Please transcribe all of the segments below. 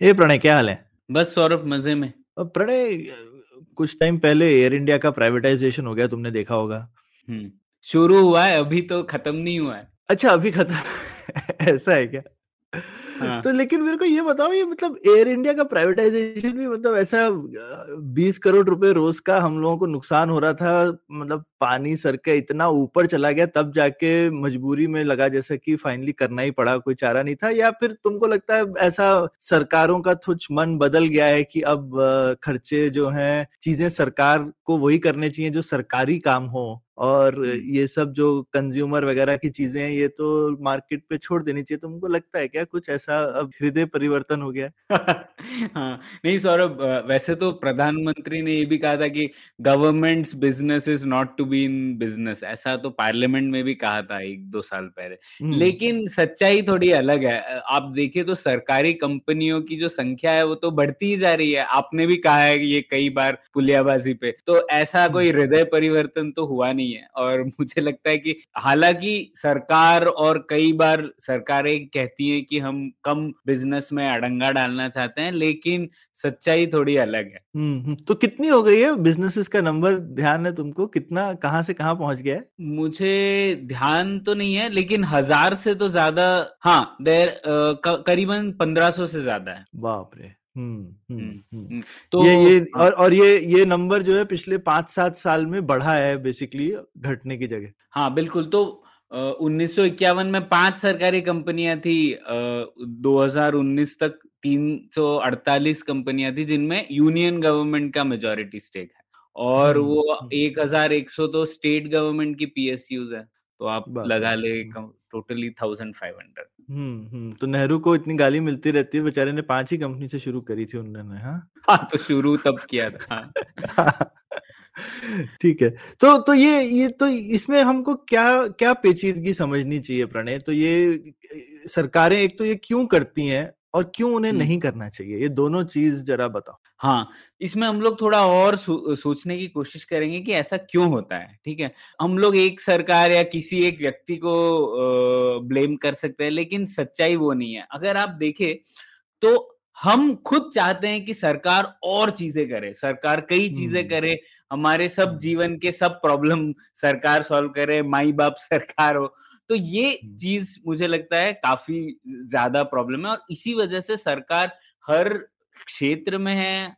ए प्रणय क्या हाल है? बस सौरभ मज़े में। प्रणय कुछ टाइम पहले एयर इंडिया का प्राइवेटाइजेशन हो गया तुमने देखा होगा। हम्म शुरू हुआ है अभी तो खत्म नहीं हुआ है। अच्छा अभी खत्म ऐसा है क्या? हाँ। तो लेकिन मेरे को ये बताओ, ये मतलब एयर इंडिया का प्राइवेटाइजेशन भी मतलब ऐसा बीस करोड़ रुपए रोज का हम लोगों को नुकसान हो रहा था मतलब पानी सर के इतना ऊपर चला गया, तब जाके मजबूरी में लगा जैसा कि फाइनली करना ही पड़ा, कोई चारा नहीं था, या फिर तुमको लगता है ऐसा सरकारों का कुछ मन बदल गया है कि अब खर्चे जो है, चीज़ें सरकार को वही करने चाहिए जो सरकारी काम हो और ये सब जो कंज्यूमर वगैरह की चीज़ें हैं ये तो मार्केट पे छोड़ देनी चाहिए तुमको लगता है क्या कुछ ऐसा अब हृदय परिवर्तन हो गया हाँ? नहीं सौरभ वैसे तो प्रधानमंत्री ने ये भी कहा था कि governments business is not to be in business ऐसा तो पार्लियामेंट में भी कहा था एक दो साल पहले। हम्म, लेकिन सच्चाई थोड़ी अलग है आप देखिए तो सरकारी कंपनियों की जो संख्या है वो तो बढ़ती ही जा रही है आपने भी कहा है ये कई बार पुलियाबाजी पे तो ऐसा कोई हृदय परिवर्तन तो हुआ नहीं है। और मुझे लगता है कि हालाँकि सरकार और कई बार सरकारें कहती हैं कि हम कम बिज़नेस में अड़ंगा डालना चाहते हैं लेकिन सच्चाई थोड़ी अलग है। हम्म, हम्म, तो कितनी हो गई है बिजनेसेस का नंबर ध्यान है तुमको? कितना कहाँ से कहाँ पहुँच गया है? मुझे ध्यान तो नहीं है लेकिन हज़ार से तो ज़्यादा हाँ देर करीबन पंद्रह सौ से ज़्यादा है। बाप रे। हम्म, हम्म, हम्म, तो ये ये हाँ। और और ये ये नंबर जो है पिछले पाँच सात साल में बढ़ा है बेसिकली घटने की जगह। हाँ बिल्कुल तो उन्नीस में पाँच सरकारी कंपनियाँ थी अः तक 348 कंपनियाँ थी जिनमें यूनियन गवर्नमेंट का मेजोरिटी स्टेक है। और वो 1100 तो स्टेट गवर्नमेंट की पीएसयूज है तो आप लगा ले टोटली 1500 हम्म, हम्म, तो नेहरू को इतनी गाली मिलती रहती है बेचारे ने पाँच ही कंपनी से शुरू करी थी उन्होंने हाँ? हाँ तो शुरू तब किया था हाँ। ठीक है तो तो ये ये तो इसमें हमको क्या क्या पेचीदगी समझनी चाहिए प्रणय? तो ये सरकारें एक तो ये क्यों करती हैं? और क्यों उन्हें नहीं करना चाहिए ये दोनों चीज़ जरा बताओ हाँ, इसमें हम लोग थोड़ा और सो सोचने की कोशिश करेंगे कि ऐसा क्यों होता है, ठीक है? हम लोग एक सरकार या किसी एक व्यक्ति को अ, ब्लेम कर सकते हैं, लेकिन सच्चाई वो नहीं है। अगर आप देखें, तो हम खुद चाहते हैं कि सरकार और चीज़ें करे, सरकार कई चीज़ें करे, हमारे सब जीवन के सब प्रॉब्लम सरकार सॉल्व करे, माई-बाप सरकार हो। तो ये चीज़ मुझे लगता है काफ़ी ज़्यादा प्रॉब्लम है और इसी वजह से सरकार हर क्षेत्र में है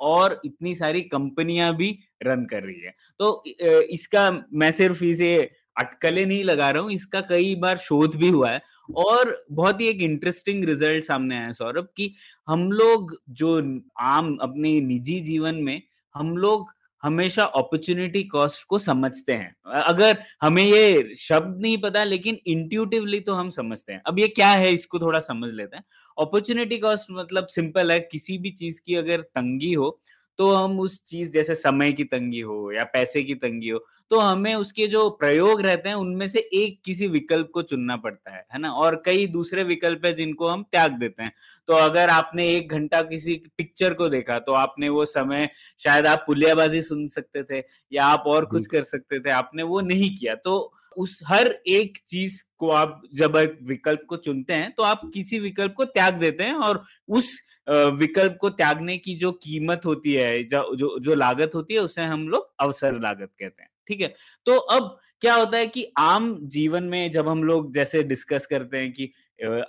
और इतनी सारी कंपनियाँ भी रन कर रही है। तो इसका मैं सिर्फ़ इसे अटकले नहीं लगा रहा हूँ इसका कई बार शोध भी हुआ है और बहुत ही एक इंटरेस्टिंग रिज़ल्ट सामने आया सौरभ कि हम लोग जो आम अपने निजी जीवन में हम लोग हमेशा अपॉर्चुनिटी कॉस्ट को समझते हैं। अगर हमें ये शब्द नहीं पता, लेकिन इंट्यूटिवली तो हम समझते हैं। अब ये क्या है, इसको थोड़ा समझ लेते हैं। अपॉर्चुनिटी कॉस्ट मतलब सिंपल है, किसी भी चीज़ की अगर तंगी हो तो हम उस चीज़, जैसे समय की तंगी हो या पैसे की तंगी हो तो हमें उसके जो प्रयोग रहते हैं उनमें से एक किसी विकल्प को चुनना पड़ता है है ना? और कई दूसरे विकल्प है जिनको हम त्याग देते हैं। तो अगर आपने एक घंटा किसी पिक्चर को देखा तो आपने वो समय शायद आप पुलियाबाजी सुन सकते थे या आप और कुछ कर सकते थे आपने वो नहीं किया। तो उस हर एक चीज़ को आप जब एक विकल्प को चुनते हैं तो आप किसी विकल्प को त्याग देते हैं और उस विकल्प को त्यागने की जो कीमत होती है जो जो, जो लागत होती है उसे हम लोग अवसर लागत कहते हैं। ठीक है? तो अब क्या होता है कि आम जीवन में जब हम लोग जैसे डिस्कस करते हैं कि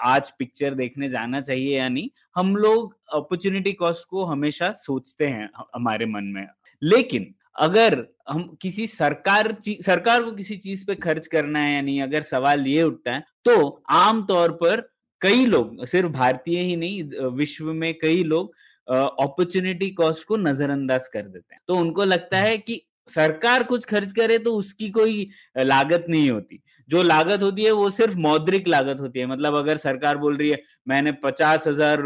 आज पिक्चर देखने जाना चाहिए या नहीं हम लोग अपॉर्चुनिटी कॉस्ट को हमेशा सोचते हैं हमारे मन में। लेकिन अगर हम किसी सरकार सरकार को किसी चीज़ पे खर्च करना है या नहीं अगर सवाल ये उठता है तो आम तौर पर कई लोग सिर्फ़ भारतीय ही नहीं विश्व में कई लोग अपॉर्चुनिटी कॉस्ट को नजरअंदाज कर देते हैं। तो उनको लगता है कि सरकार कुछ खर्च करे तो उसकी कोई लागत नहीं होती। जो लागत होती है वो सिर्फ़ मौद्रिक लागत होती है। मतलब अगर सरकार बोल रही है, मैंने पचास हज़ार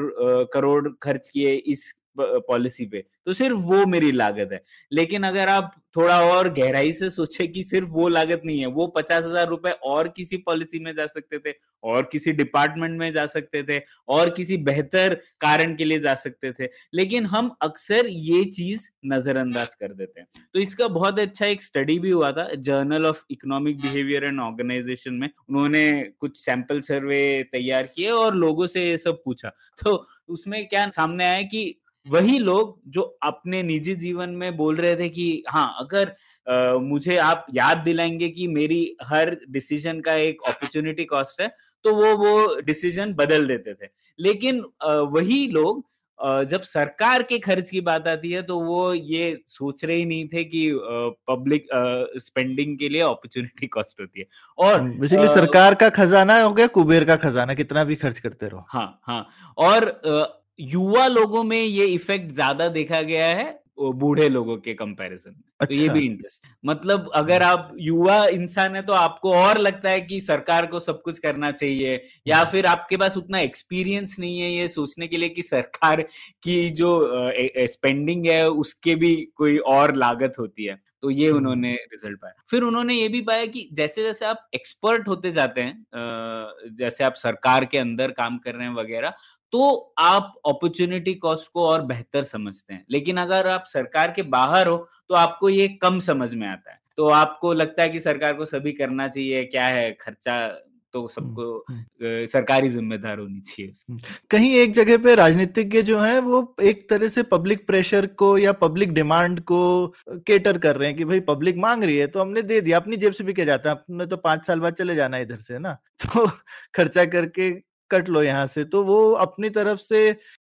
करोड़ खर्च किए, इस पॉलिसी पे तो सिर्फ़ वो मेरी लागत है। लेकिन अगर आप थोड़ा और गहराई से सोचे कि सिर्फ़ वो लागत नहीं है, वो पचास हज़ार रुपए और किसी पॉलिसी में जा सकते थे, और किसी डिपार्टमेंट में जा सकते थे, और किसी बेहतर कारण के लिए जा सकते थे, लेकिन हम अक्सर ये चीज़ नजरअंदाज कर देते हैं। तो इसका बहुत अच्छा एक स्टडी भी हुआ था, journal of economic behaviour and organisation में, उन्होंने कुछ सैंपल सर्वे तैयार किए और लोगों से ये सब पूछा। तो उसमें क्या सामने आया कि वही लोग जो अपने निजी जीवन में बोल रहे थे कि हाँ अगर आ, मुझे आप याद दिलाएँगे कि मेरी हर डिसीज़न का एक अपॉर्चुनिटी कॉस्ट है तो वो वो डिसीज़न बदल देते थे। लेकिन आ, वही लोग जब सरकार के खर्च की बात आती है तो वो ये सोच रहे ही नहीं थे कि पब्लिक स्पेंडिंग के लिए अपॉर्चुनिटी कॉस्ट होती है। और बेसिकली सरकार का खजाना हो गया कुबेर का खजाना कितना भी खर्च करते रहो। हाँ हाँ। और युवा लोगों में ये इफ़ेक्ट ज़्यादा देखा गया है बूढ़े लोगों के कंपैरिजन में अच्छा। तो ये भी इंटरेस्ट अच्छा। मतलब अगर आप युवा इंसान है तो आपको और लगता है कि सरकार को सब कुछ करना चाहिए या हम्म। फिर आपके पास उतना एक्सपीरियंस नहीं है ये सोचने के लिए कि सरकार की जो स्पेंडिंग है उसके भी कोई और लागत होती है तो ये हम्म। उन्होंने रिज़ल्ट पाया फिर उन्होंने ये भी पाया कि जैसे जैसे आप एक्सपर्ट होते जाते हैं जैसे आप सरकार के अंदर काम कर रहे हैं वगैरह तो आप अपॉर्चुनिटी कॉस्ट को और बेहतर समझते हैं। लेकिन अगर आप सरकार के बाहर हो तो आपको ये कम समझ में आता है। तो आपको लगता है कि सरकार को सभी करना चाहिए क्या है खर्चा? तो सबको सरकारी जिम्मेदार होनी चाहिए कहीं एक जगह पे राजनीतिज्ञ जो है वो एक तरह से पब्लिक प्रेशर को या पब्लिक डिमांड को केटर कर रहे हैं कि भाई पब्लिक मांग रही है तो हमने दे दिया। अपनी जेब से भी क्या जाता है? अपने तो पाँच साल बाद चले जाना है इधर से ना? तो खर्चा करके कट लो यहाँ से। तो वो अपनी तरफ़ से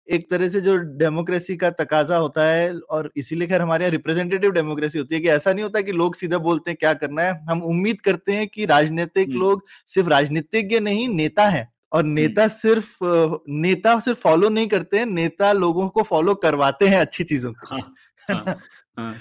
एक तरह से जो डेमोक्रेसी का तकाजा होता है और इसीलिए खैर हमारे यहाँ रिप्रेजेंटेटिव डेमोक्रेसी होती है कि ऐसा नहीं होता कि लोग सीधा बोलते हैं क्या करना है। हम उम्मीद करते हैं कि राजनीतिक लोग सिर्फ़ राजनीतिज्ञ नहीं नेता है और नेता सिर्फ़ नेता सिर्फ़ फॉलो नहीं करते हैं नेता लोगों को फॉलो करवाते हैं अच्छी चीज़ों को हाँ, हाँ, हाँ,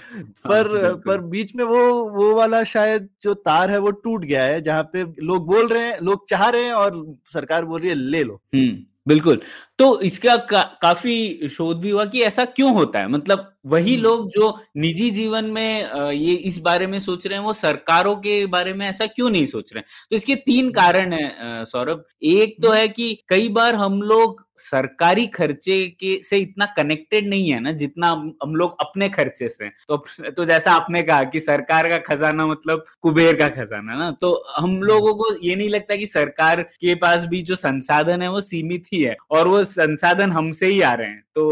पर हाँ, पर बीच में वो वो वाला शायद जो तार है वो टूट गया है जहाँ पे लोग बोल रहे हैं लोग चाह रहे हैं और सरकार बोल रही है ले लो। हम्म, बिल्कुल। तो इसका का, काफ़ी शोध भी हुआ कि ऐसा क्यों होता है मतलब वही हम्म। लोग जो निजी जीवन में ये इस बारे में सोच रहे हैं वो सरकारों के बारे में ऐसा क्यों नहीं सोच रहे हैं तो इसके तीन हम्म। कारण है सौरभ एक तो है कि कई बार हम लोग सरकारी खर्चे के से इतना कनेक्टेड नहीं है ना जितना हम लोग अपने खर्चे से तो तो जैसा आपने कहा कि सरकार का खजाना मतलब कुबेर का खजाना ना तो हम हम्म। लोगों को ये नहीं लगता कि सरकार के पास भी जो संसाधन है वो सीमित ही है और वो संसाधन हमसे ही आ रहे हैं तो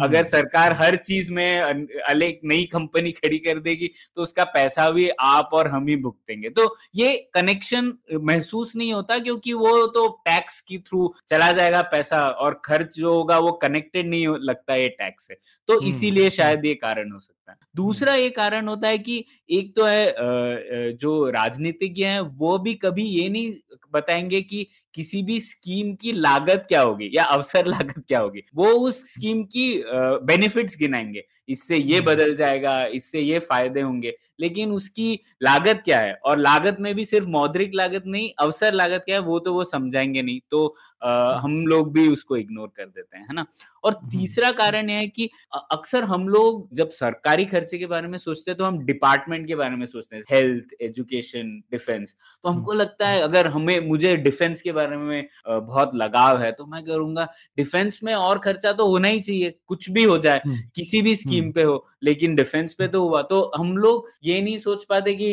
अगर हम्म। सरकार हर चीज़ में अलग नई कंपनी खड़ी कर देगी तो उसका पैसा भी आप और हम ही भुगतेंगे तो ये कनेक्शन महसूस नहीं होता क्योंकि वो तो टैक्स की थ्रू चला जाएगा पैसा और खर्च जो होगा वो कनेक्टेड नहीं लगता ये टैक्स से तो हम्म, इसीलिए हम्म। शायद ये कारण हो सकता है दूसरा ये कारण होता है कि एक तो है जो राजनीतिज्ञ हैं वो भी कभी ये नहीं बताएँगे कि किसी भी स्कीम की लागत क्या होगी या अवसर लागत क्या होगी? वो उस स्कीम की बेनिफिट्स गिनाएँगे। इससे ये हम्म। बदल जाएगा इससे ये फ़ायदे होंगे। लेकिन उसकी लागत क्या है? और लागत में भी सिर्फ़ मौद्रिक लागत नहीं अवसर लागत क्या है वो तो वो समझाएँगे नहीं तो आ, हम लोग भी उसको इग्नोर कर देते हैं है ना? और तीसरा कारण यह है कि अक्सर हम लोग जब सरकारी खर्चे के बारे में सोचते हैं तो हम डिपार्टमेंट के बारे में सोचते हैं हेल्थ एजुकेशन डिफेंस तो हमको लगता है अगर हमें मुझे डिफेंस के बारे में बहुत लगाव है तो मैं करूँगा। डिफेंस में और खर्चा तो होना ही चाहिए कुछ भी हो जाए किसी भी स्कीम पे हो लेकिन डिफेंस पे तो हुआ। तो हम लोग ये नहीं सोच पाते कि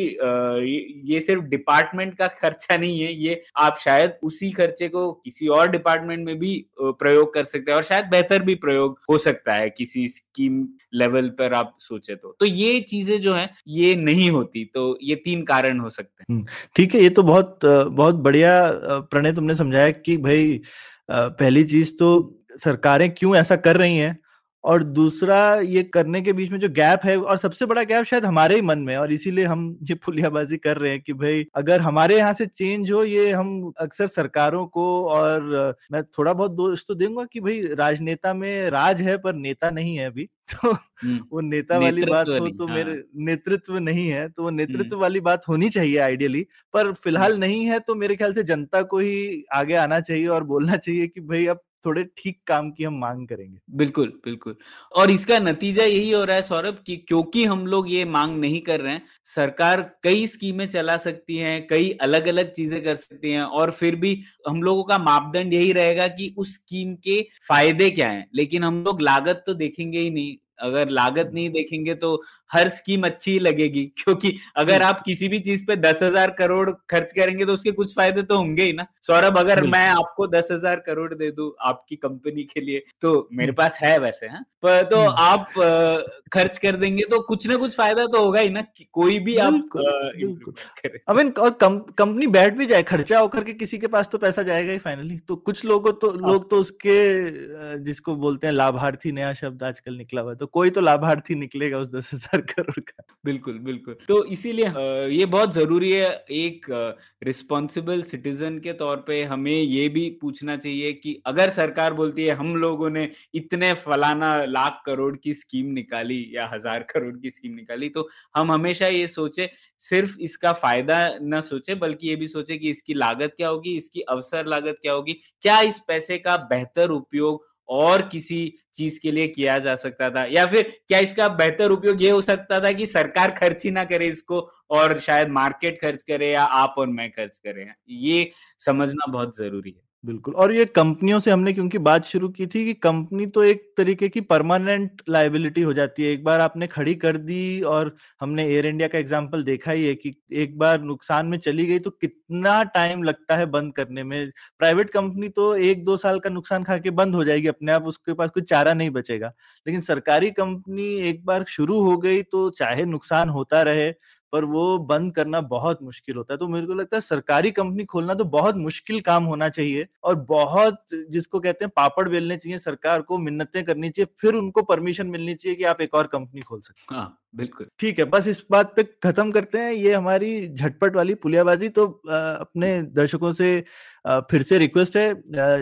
ये सिर्फ़ डिपार्टमेंट का खर्चा नहीं है ये आप शायद उसी खर्चे को किसी और डिपार्टमेंट में भी प्रयोग कर सकते हैं और शायद बेहतर भी प्रयोग हो सकता है किसी स्कीम लेवल पर आप सोचे तो। तो ये चीज़ें जो है ये नहीं होती तो ये तीन कारण हो सकते हैं। ठीक है ये तो बहुत बहुत बढ़िया प्रणय तुमने समझाया कि भाई पहली चीज़ तो सरकारें क्यों ऐसा कर रही हैं? और दूसरा ये करने के बीच में जो गैप है और सबसे बड़ा गैप शायद हमारे ही मन में और इसीलिए हम ये पुलियाबाजी कर रहे हैं कि भाई अगर हमारे यहाँ से चेंज हो ये हम अक्सर सरकारों को और मैं थोड़ा बहुत दोष तो दूँगा कि भाई राजनेता में राज है पर नेता नहीं है अभी तो हम्म, वो नेता वाली बात हो तो हाँ। मेरे नेतृत्व नहीं है तो वो नेतृत्व हम्म। वाली बात होनी चाहिए आइडियली पर फ़िलहाल नहीं है तो मेरे ख्याल से जनता को ही आगे आना चाहिए और बोलना चाहिए कि भाई अब थोड़े ठीक काम की हम मांग करेंगे। बिल्कुल बिल्कुल। और इसका नतीजा यही हो रहा है सौरभ कि क्योंकि हम लोग ये मांग नहीं कर रहे हैं, सरकार कई स्कीमें चला सकती है, कई अलग अलग चीज़ें कर सकती है और फिर भी हम लोगों का मापदंड यही रहेगा कि उस स्कीम के फ़ायदे क्या हैं। लेकिन हम लोग लागत तो देखेंगे ही नहीं अगर लागत नहीं देखेंगे तो हर स्कीम अच्छी ही लगेगी क्योंकि अगर आप किसी भी चीज़ पे दस हज़ार करोड़ खर्च करेंगे तो उसके कुछ फ़ायदे तो होंगे ही ना। सौरभ अगर मैं आपको दस हज़ार करोड़ दे दू आपकी कंपनी के लिए तो मेरे पास है वैसे हैं। पर तो हम्म। आप खर्च कर देंगे तो कुछ ना कुछ फ़ायदा तो होगा ही ना कोई भी आप आई मीन और कंपनी बैठ भी जाए खर्चा होकर के किसी के पास तो पैसा जाएगा ही फाइनली तो कुछ लोगों तो हाँ। लोग तो उसके जिसको बोलते हैं लाभार्थी नया शब्द आजकल निकला हुआ है तो कोई तो लाभार्थी निकलेगा उस दस हज़ार करोड़ का। बिल्कुल बिल्कुल। तो इसीलिए ये बहुत ज़रूरी है एक रिस्पॉन्सिबल सिटीजन के तौर पे हमें ये भी पूछना चाहिए कि अगर सरकार बोलती है, हम लोगों ने इतने फलाना लाख करोड़ की स्कीम निकाली या हज़ार करोड़ की स्कीम निकाली तो हम हमेशा ये सोचे, सिर्फ़ इसका फ़ायदा न सोचे, बल्कि ये भी सोचे कि इसकी लागत क्या होगी, इसकी अवसर लागत क्या होगी, क्या इस पैसे का बेहतर उपयोग और किसी चीज़ के लिए किया जा सकता था? या फिर क्या इसका बेहतर उपयोग ये हो सकता था कि सरकार खर्च ही ना करे इसको और शायद मार्केट खर्च करे या आप और मैं खर्च करें? ये समझना बहुत ज़रूरी है। बिल्कुल। और ये कंपनियों से हमने, क्योंकि बात शुरू की थी कि कंपनी तो एक तरीके की परमानेंट लाइबिलिटी हो जाती है। एक बार आपने खड़ी कर दी और हमने एयर इंडिया का एग्जांपल देखा ही है कि एक बार नुकसान में चली गई तो कितना टाइम लगता है बंद करने में। प्राइवेट कंपनी तो एक दो साल का नुकसान खा के बंद हो जाएगी, अपने आप उसके पास कोई चारा नहीं बचेगा। लेकिन सरकारी कंपनी एक बार शुरू हो गई तो चाहे नुकसान होता रहे पर वो बंद करना बहुत मुश्किल होता है। तो मेरे को लगता है सरकारी कंपनी खोलना तो बहुत मुश्किल काम होना चाहिए और बहुत जिसको कहते हैं पापड़ बेलने चाहिए सरकार को मिन्नतें करनी चाहिए फिर उनको परमिशन मिलनी चाहिए कि आप एक और कंपनी खोल सकते हाँ। बिल्कुल। ठीक है बस इस बात पे खत्म करते हैं। ये हमारी झटपट वाली पुलियाबाजी। तो अपने दर्शकों से फिर से रिक्वेस्ट है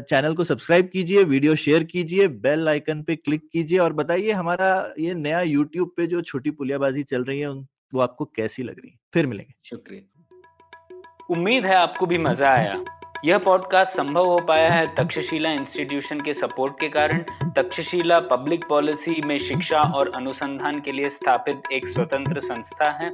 चैनल को सब्सक्राइब कीजिए वीडियो शेयर कीजिए बेल आइकन पे क्लिक कीजिए और बताइए हमारा ये नया यूट्यूब पे जो छोटी पुलियाबाजी चल रही है उन- वो आपको कैसी लग रही फिर मिलेंगे। शुक्रिया। उम्मीद है आपको भी मज़ा आया। यह पॉडकास्ट संभव हो पाया है तक्षशिला इंस्टीट्यूशन के सपोर्ट के कारण। तक्षशिला पब्लिक पॉलिसी में शिक्षा और अनुसंधान के लिए स्थापित एक स्वतंत्र संस्था है।